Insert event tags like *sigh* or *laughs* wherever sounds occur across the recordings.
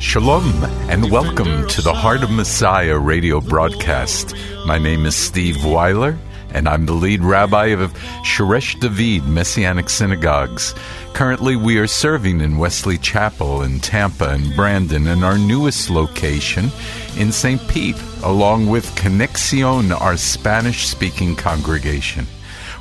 Shalom and welcome to the Heart of Messiah radio broadcast. My name is Steve Weiler and I'm the lead rabbi of Shoresh David Messianic Synagogues. Currently, we are serving in Wesley Chapel in Tampa and Brandon and our newest location in St. Pete, along with Conexion, our Spanish speaking congregation.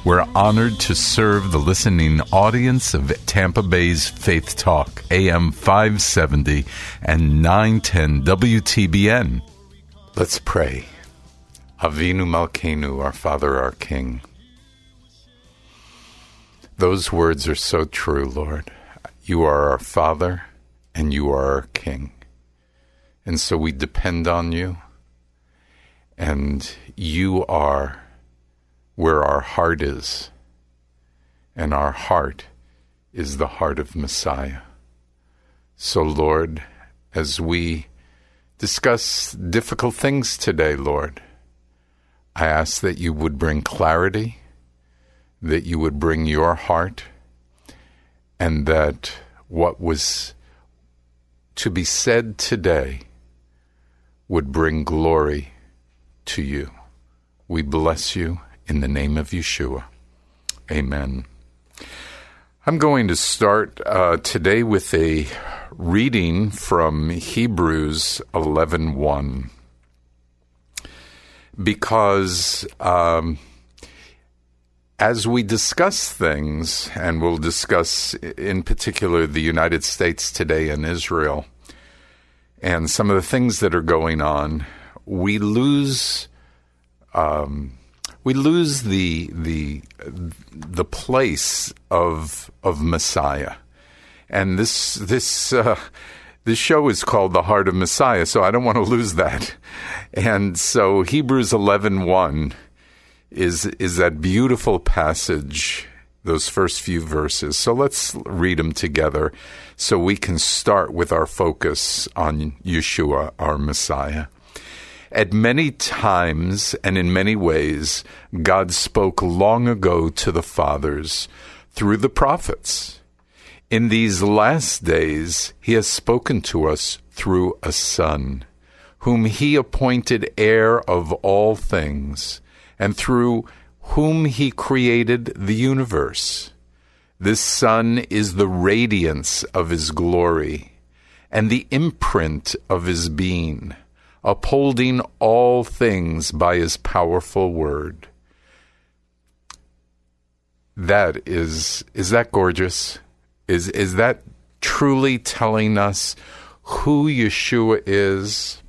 We're honored to serve the listening audience of Tampa Bay's Faith Talk, AM 570 and 910 WTBN. Let's pray. Avinu Malkeinu, our Father, our King. Those words are so true, Lord. You are our Father and you are our King. And so we depend on you, and you are where our heart is, and our heart is the heart of Messiah. So, Lord, as we discuss difficult things today, Lord, I ask that you would bring clarity, that you would bring your heart, and that what was to be said today would bring glory to you. We bless you in the name of Yeshua. Amen. I'm going to start uh, today with a reading from Hebrews 11:1 because um, as we discuss things, and we'll discuss in particular the United States today and Israel, and some of the things that are going on, we lose. Um, we lose the the the place of of Messiah, and this this uh, this show is called the Heart of Messiah, so I don't want to lose that. And so Hebrews 11:1 is is that beautiful passage, those first few verses. So let's read them together, so we can start with our focus on Yeshua, our Messiah. At many times and in many ways, God spoke long ago to the fathers through the prophets. In these last days, He has spoken to us through a Son, whom He appointed heir of all things, and through whom He created the universe. This Son is the radiance of His glory and the imprint of His being upholding all things by his powerful word. That is is that gorgeous? Is is that truly telling us who Yeshua is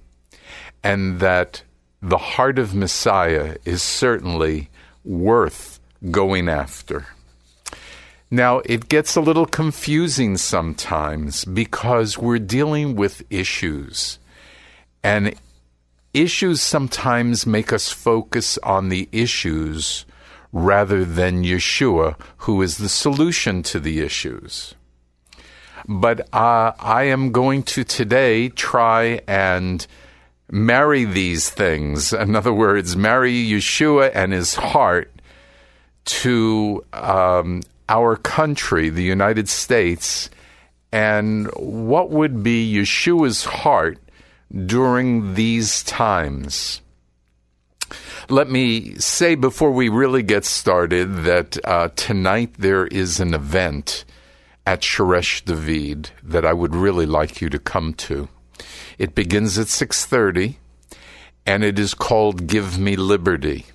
and that the heart of Messiah is certainly worth going after. Now, it gets a little confusing sometimes because we're dealing with issues and issues sometimes make us focus on the issues rather than Yeshua, who is the solution to the issues. But uh, I am going to today try and marry these things. *laughs* In other words, marry Yeshua and his heart to um, our country, the United States, and what would be Yeshua's heart during these times. Let me say before we really get started that uh, tonight there is an event at Shoresh David that I would really like you to come to. It begins at 6:30 and it is called Give Me Liberty.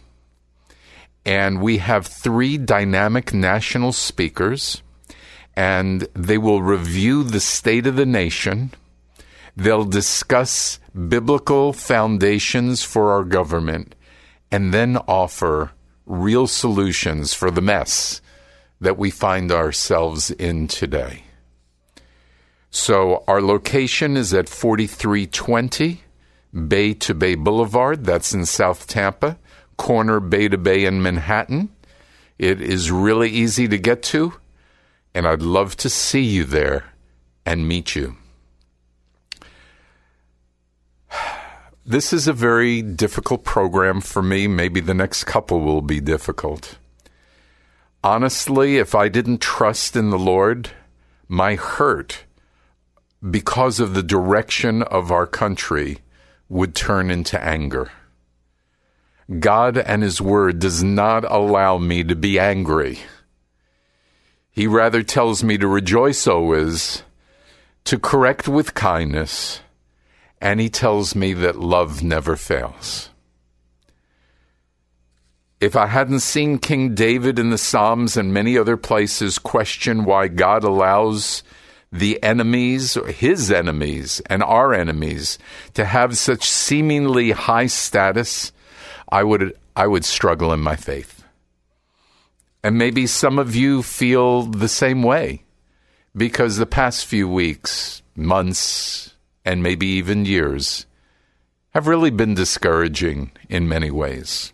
And we have three dynamic national speakers, and they will review the state of the nation. They'll discuss biblical foundations for our government and then offer real solutions for the mess that we find ourselves in today. So, our location is at 4320 Bay to Bay Boulevard. That's in South Tampa, corner Bay to Bay in Manhattan. It is really easy to get to, and I'd love to see you there and meet you. This is a very difficult program for me. Maybe the next couple will be difficult. Honestly, if I didn't trust in the Lord, my hurt because of the direction of our country would turn into anger. God and His Word does not allow me to be angry. He rather tells me to rejoice always, to correct with kindness, and he tells me that love never fails. If I hadn't seen King David in the Psalms and many other places question why God allows the enemies, his enemies, and our enemies to have such seemingly high status, I would, I would struggle in my faith. And maybe some of you feel the same way because the past few weeks, months, and maybe even years have really been discouraging in many ways.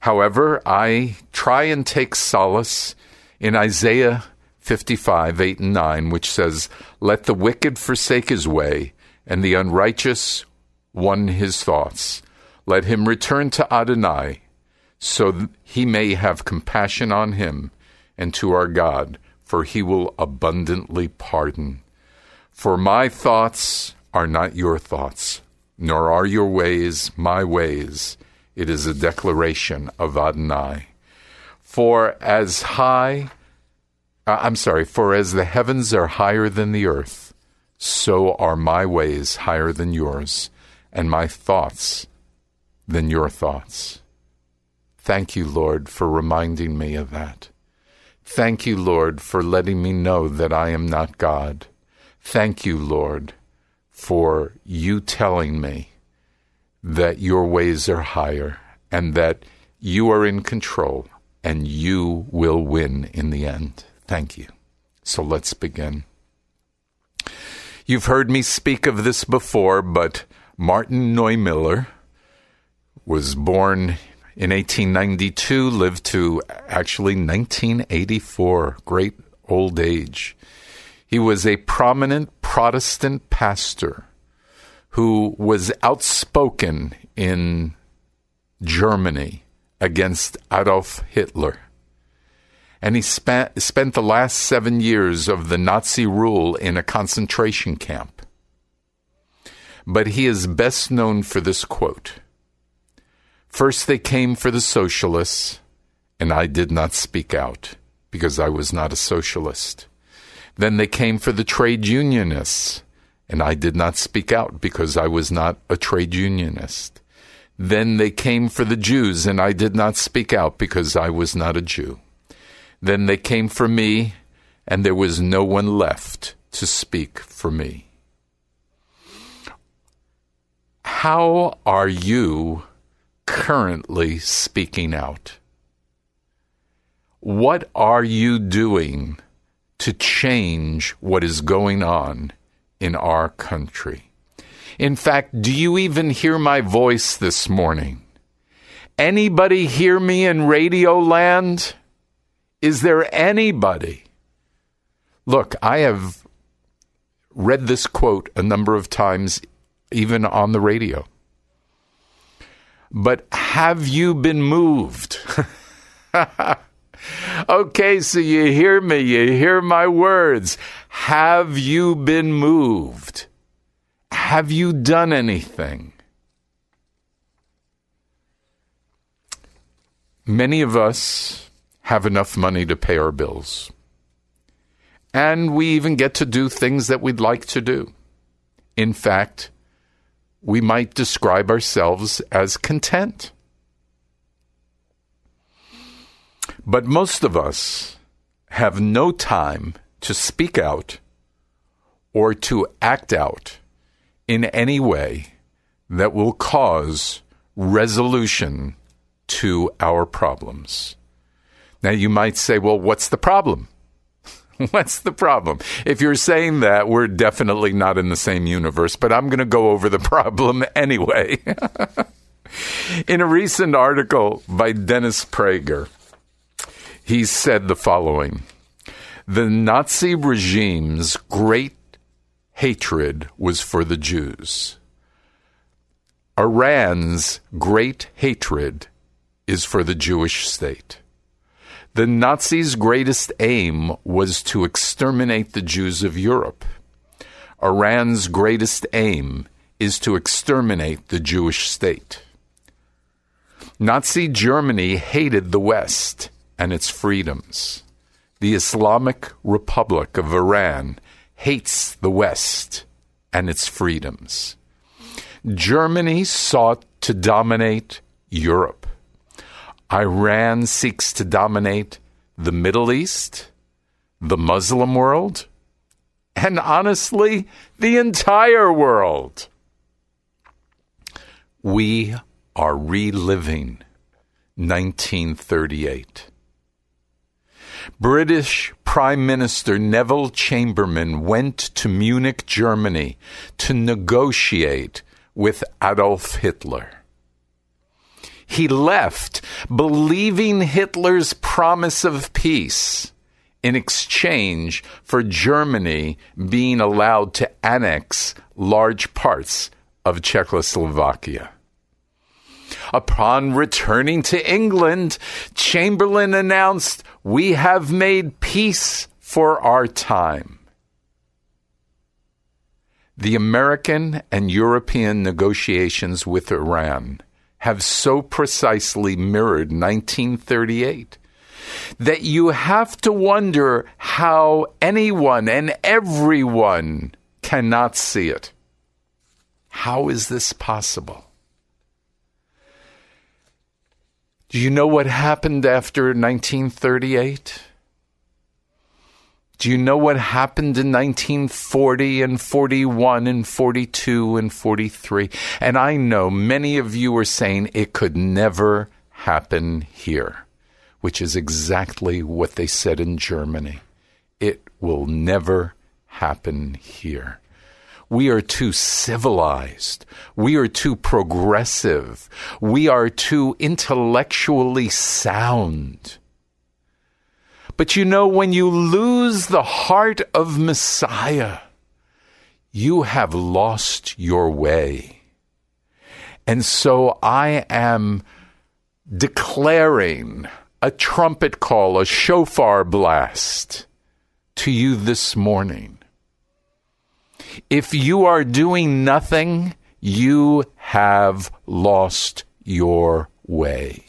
However, I try and take solace in Isaiah 55, 8 and 9, which says, Let the wicked forsake his way, and the unrighteous one his thoughts. Let him return to Adonai, so he may have compassion on him, and to our God, for he will abundantly pardon. For my thoughts are not your thoughts, nor are your ways my ways. It is a declaration of Adonai. For as high, uh, I'm sorry, for as the heavens are higher than the earth, so are my ways higher than yours, and my thoughts than your thoughts. Thank you, Lord, for reminding me of that. Thank you, Lord, for letting me know that I am not God Thank you, Lord, for you telling me that your ways are higher and that you are in control and you will win in the end. Thank you. So let's begin. You've heard me speak of this before, but Martin Niemöller was born in 1892, lived to actually 1984, great old age. He was a prominent Protestant pastor who was outspoken in Germany against Adolf Hitler. And he spent, spent the last seven years of the Nazi rule in a concentration camp. But he is best known for this quote First, they came for the socialists, and I did not speak out because I was not a socialist. Then they came for the trade unionists, and I did not speak out because I was not a trade unionist. Then they came for the Jews, and I did not speak out because I was not a Jew. Then they came for me, and there was no one left to speak for me. How are you currently speaking out? What are you doing to change what is going on in our country. In fact, do you even hear my voice this morning? Anybody hear me in radio land? Is there anybody? Look, I have read this quote a number of times, even on the radio. But have you been moved? *laughs* okay, so you hear me, you hear my words. Have you been moved? Have you done anything? Many of us have enough money to pay our bills. And we even get to do things that we'd like to do. In fact, we might describe ourselves as content. But most of us have no time to speak out or to act out in any way that will cause resolution to our problems. Now, you might say, well, what's the problem? *laughs* what's the problem? If you're saying that, we're definitely not in the same universe, but I'm going to go over the *laughs* problem anyway. *laughs* in a recent article by Dennis Prager, he said the following The Nazi regime's great hatred was for the Jews. Iran's great hatred is for the Jewish state. The Nazis' greatest aim was to exterminate the Jews of Europe. Iran's greatest aim is to exterminate the Jewish state. Nazi Germany hated the West and its freedoms. The Islamic Republic of Iran hates the West and its freedoms. Germany sought to dominate Europe. Iran seeks to dominate the Middle East, the Muslim world, and honestly, the entire world. We are reliving 1938. British Prime Minister Neville Chamberlain went to Munich, Germany to negotiate with Adolf Hitler. He left believing Hitler's promise of peace in exchange for Germany being allowed to annex large parts of Czechoslovakia. Upon returning to England, Chamberlain announced, We have made peace for our time. The American and European negotiations with Iran have so precisely mirrored 1938 that you have to wonder how anyone and everyone cannot see it. How is this possible? Do you know what happened after 1938? Do you know what happened in 1940 and 41 and 42 and 43? And I know many of you are saying it could never happen here, which is exactly what they said in Germany. It will never happen here. We are too civilized. We are too progressive. We are too intellectually sound but you know, when you lose the heart of Messiah, you have lost your way. And so I am declaring a trumpet call, a shofar blast to you this morning. If you are doing nothing, you have lost your way.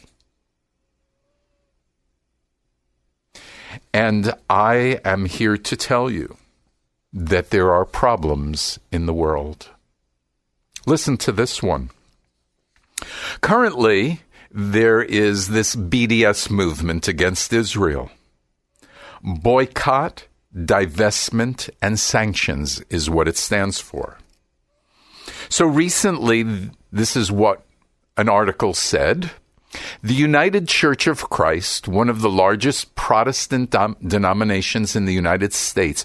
And I am here to tell you that there are problems in the world. Listen to this one. Currently, there is this BDS movement against Israel. Boycott, divestment, and sanctions is what it stands for. So recently, this is what an article said the United Church of Christ, one of the largest Protestant dom- denominations in the United States,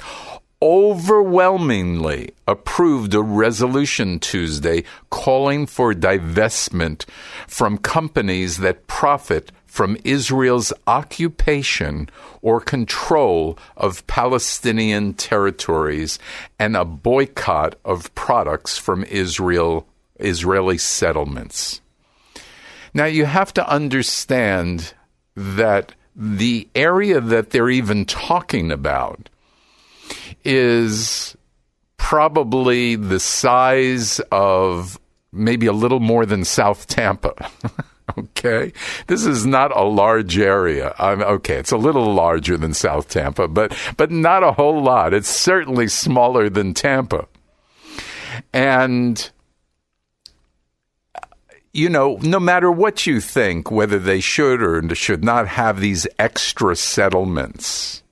overwhelmingly approved a resolution Tuesday calling for divestment from companies that profit from Israel's occupation or control of Palestinian territories and a boycott of products from Israel Israeli settlements. Now, you have to understand that the area that they're even talking about is probably the size of maybe a little more than South Tampa. *laughs* *laughs* okay, this is not a large area. I'm, okay, it's a little larger than South Tampa, but but not a whole lot. It's certainly smaller than Tampa, and uh, you know, no matter what you think, whether they should or should not have these extra settlements,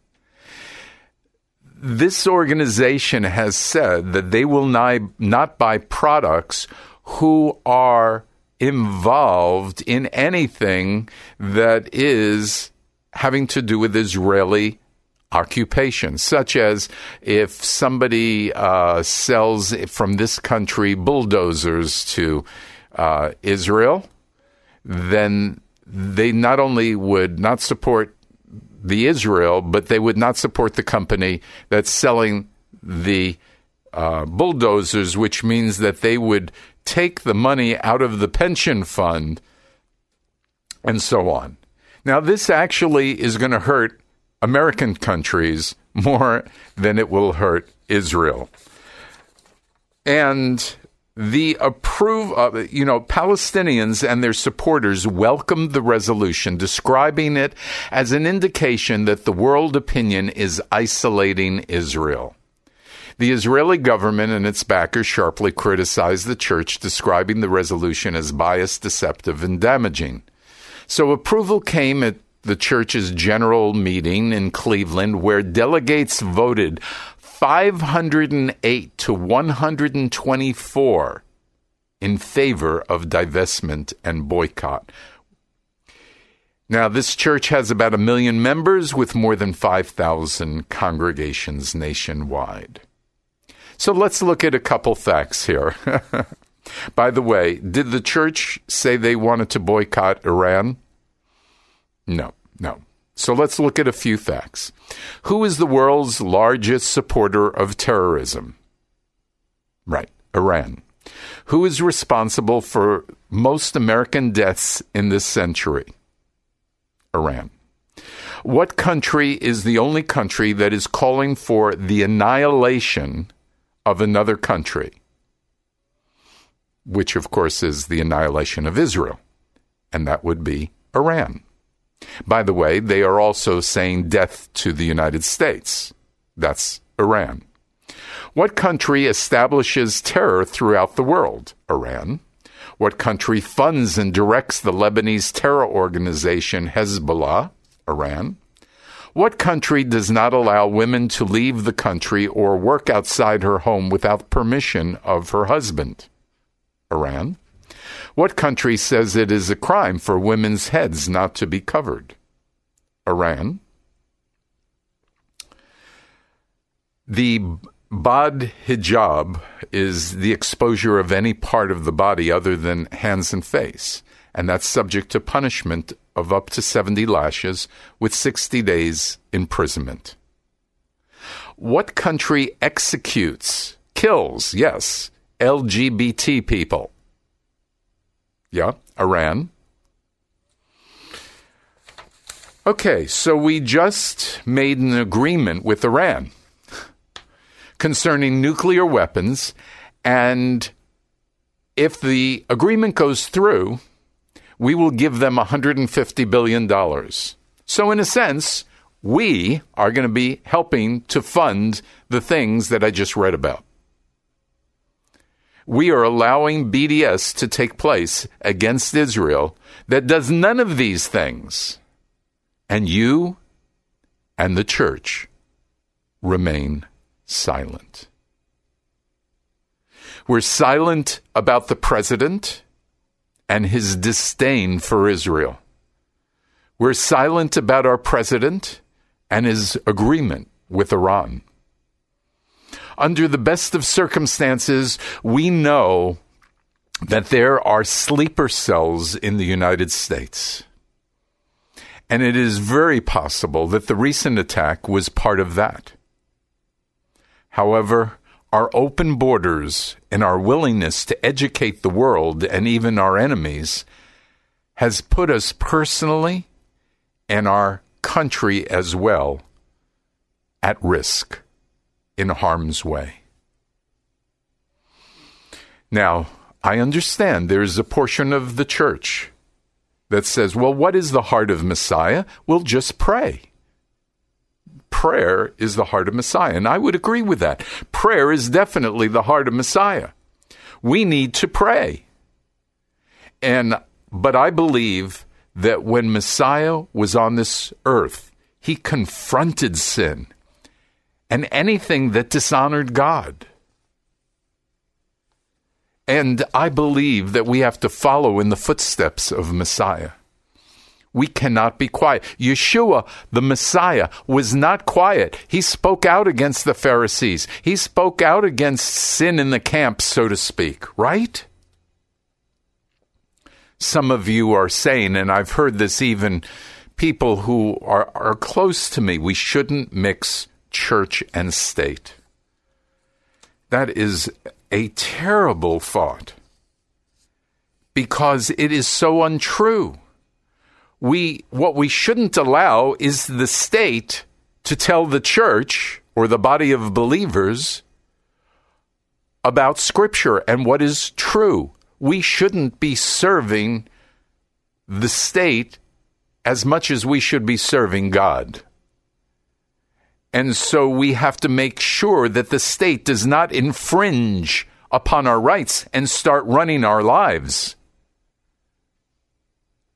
this organization has said that they will not buy products who are involved in anything that is having to do with Israeli occupation, such as if somebody uh, sells from this country bulldozers to uh, Israel, then they not only would not support the Israel, but they would not support the company that's selling the uh, bulldozers, which means that they would take the money out of the pension fund and so on. Now, this actually is going to hurt American countries more than it will hurt Israel. And the approve of, uh, you know, Palestinians and their supporters welcomed the resolution, describing it as an indication that the world opinion is isolating Israel. The Israeli government and its backers sharply criticized the church, describing the resolution as biased, deceptive, and damaging. So approval came at the church's general meeting in Cleveland, where delegates voted 508 to 124 in favor of divestment and boycott. Now, this church has about a million members with more than 5,000 congregations nationwide. So let's look at a couple facts here. *laughs* By the way, did the church say they wanted to boycott Iran? No, no. So let's look at a few facts. Who is the world's largest supporter of terrorism? Right, Iran. Who is responsible for most American deaths in this century? Iran. What country is the only country that is calling for the annihilation of another country? Which, of course, is the annihilation of Israel. And that would be Iran. By the way, they are also saying death to the United States. That's Iran. What country establishes terror throughout the world? Iran. What country funds and directs the Lebanese terror organization Hezbollah? Iran. What country does not allow women to leave the country or work outside her home without permission of her husband? Iran. What country says it is a crime for women's heads not to be covered? Iran. The Bad hijab is the exposure of any part of the body other than hands and face, and that's subject to punishment of up to 70 lashes with 60 days imprisonment. What country executes, kills, yes, LGBT people? Yeah, Iran. Okay, so we just made an agreement with Iran concerning nuclear weapons, and if the agreement goes through, we will give them $150 billion. So, in a sense, we are going to be helping to fund the things that I just read about we are allowing BDS to take place against Israel that does none of these things. And you and the church remain silent. We're silent about the president and his disdain for Israel. We're silent about our president and his agreement with Iran under the best of circumstances, we know that there are sleeper cells in the United States. And it is very possible that the recent attack was part of that. However, our open borders and our willingness to educate the world and even our enemies has put us personally and our country as well at risk in harm's way. Now, I understand there's a portion of the church that says, well, what is the heart of Messiah? We'll just pray. Prayer is the heart of Messiah. And I would agree with that. Prayer is definitely the heart of Messiah. We need to pray. And but I believe that when Messiah was on this earth, he confronted sin and anything that dishonored God. And I believe that we have to follow in the footsteps of Messiah. We cannot be quiet. Yeshua, the Messiah, was not quiet. He spoke out against the Pharisees. He spoke out against sin in the camp, so to speak, right? Some of you are saying, and I've heard this even people who are, are close to me, we shouldn't mix church and state. That is a terrible thought because it is so untrue. We what we shouldn't allow is the state to tell the church or the body of believers about scripture and what is true. We shouldn't be serving the state as much as we should be serving God. And so we have to make sure that the state does not infringe upon our rights and start running our lives.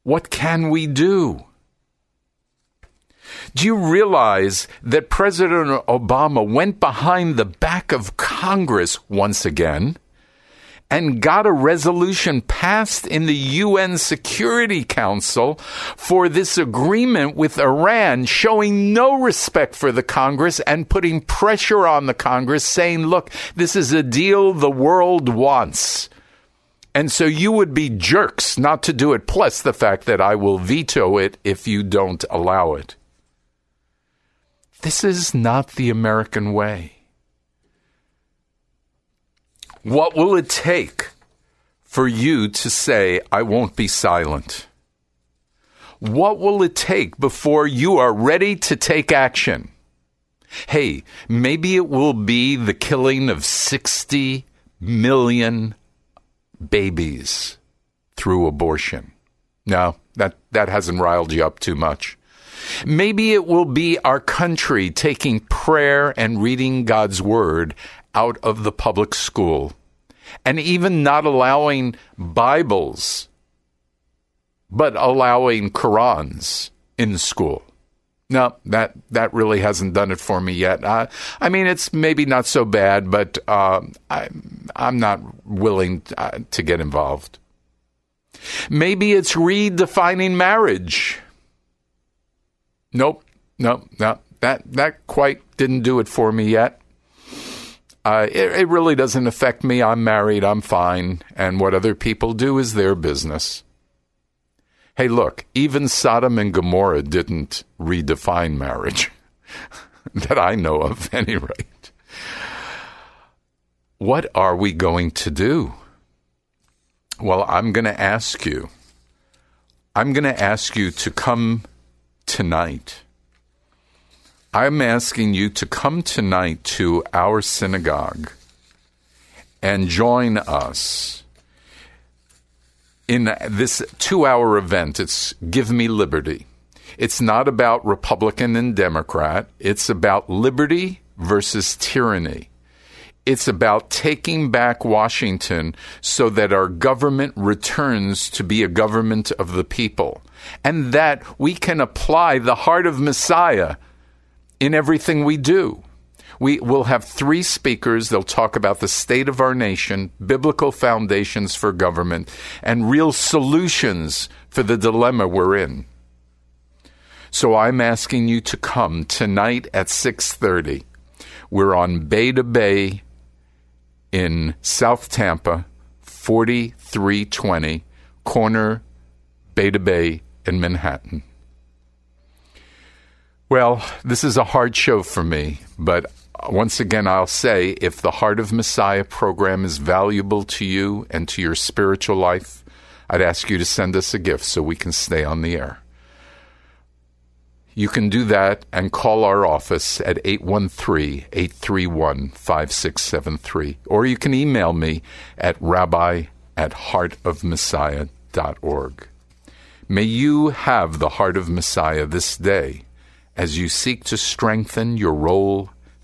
What can we do? Do you realize that President Obama went behind the back of Congress once again? and got a resolution passed in the UN Security Council for this agreement with Iran, showing no respect for the Congress and putting pressure on the Congress, saying, look, this is a deal the world wants. And so you would be jerks not to do it, plus the fact that I will veto it if you don't allow it. This is not the American way. What will it take for you to say, I won't be silent? What will it take before you are ready to take action? Hey, maybe it will be the killing of 60 million babies through abortion. No, that, that hasn't riled you up too much. Maybe it will be our country taking prayer and reading God's word out of the public school and even not allowing Bibles, but allowing Qurans in school. No, that that really hasn't done it for me yet. Uh, I mean, it's maybe not so bad, but uh, I, I'm not willing uh, to get involved. Maybe it's redefining marriage. Nope, nope, no. That that quite didn't do it for me yet. Uh, it, it really doesn't affect me. I'm married. I'm fine. And what other people do is their business. Hey, look, even Sodom and Gomorrah didn't redefine marriage *laughs* that I know of, *laughs* any rate. What are we going to do? Well, I'm going to ask you. I'm going to ask you to come tonight I'm asking you to come tonight to our synagogue and join us in this two hour event. It's Give Me Liberty. It's not about Republican and Democrat, it's about liberty versus tyranny. It's about taking back Washington so that our government returns to be a government of the people and that we can apply the heart of Messiah in everything we do. We will have three speakers. They'll talk about the state of our nation, biblical foundations for government, and real solutions for the dilemma we're in. So I'm asking you to come tonight at 6:30. We're on to Bay in South Tampa, 4320 corner to Bay in Manhattan. Well, this is a hard show for me, but Uh, once again, I'll say if the Heart of Messiah program is valuable to you and to your spiritual life, I'd ask you to send us a gift so we can stay on the air. You can do that and call our office at 813 831 5673. Or you can email me at rabbi at heartofmessiah.org. May you have the heart of Messiah this day as you seek to strengthen your role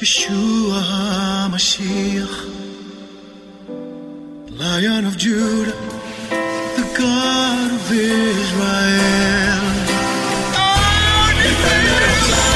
Yeshua HaMashiach, Lion of Judah, the God of Israel. Three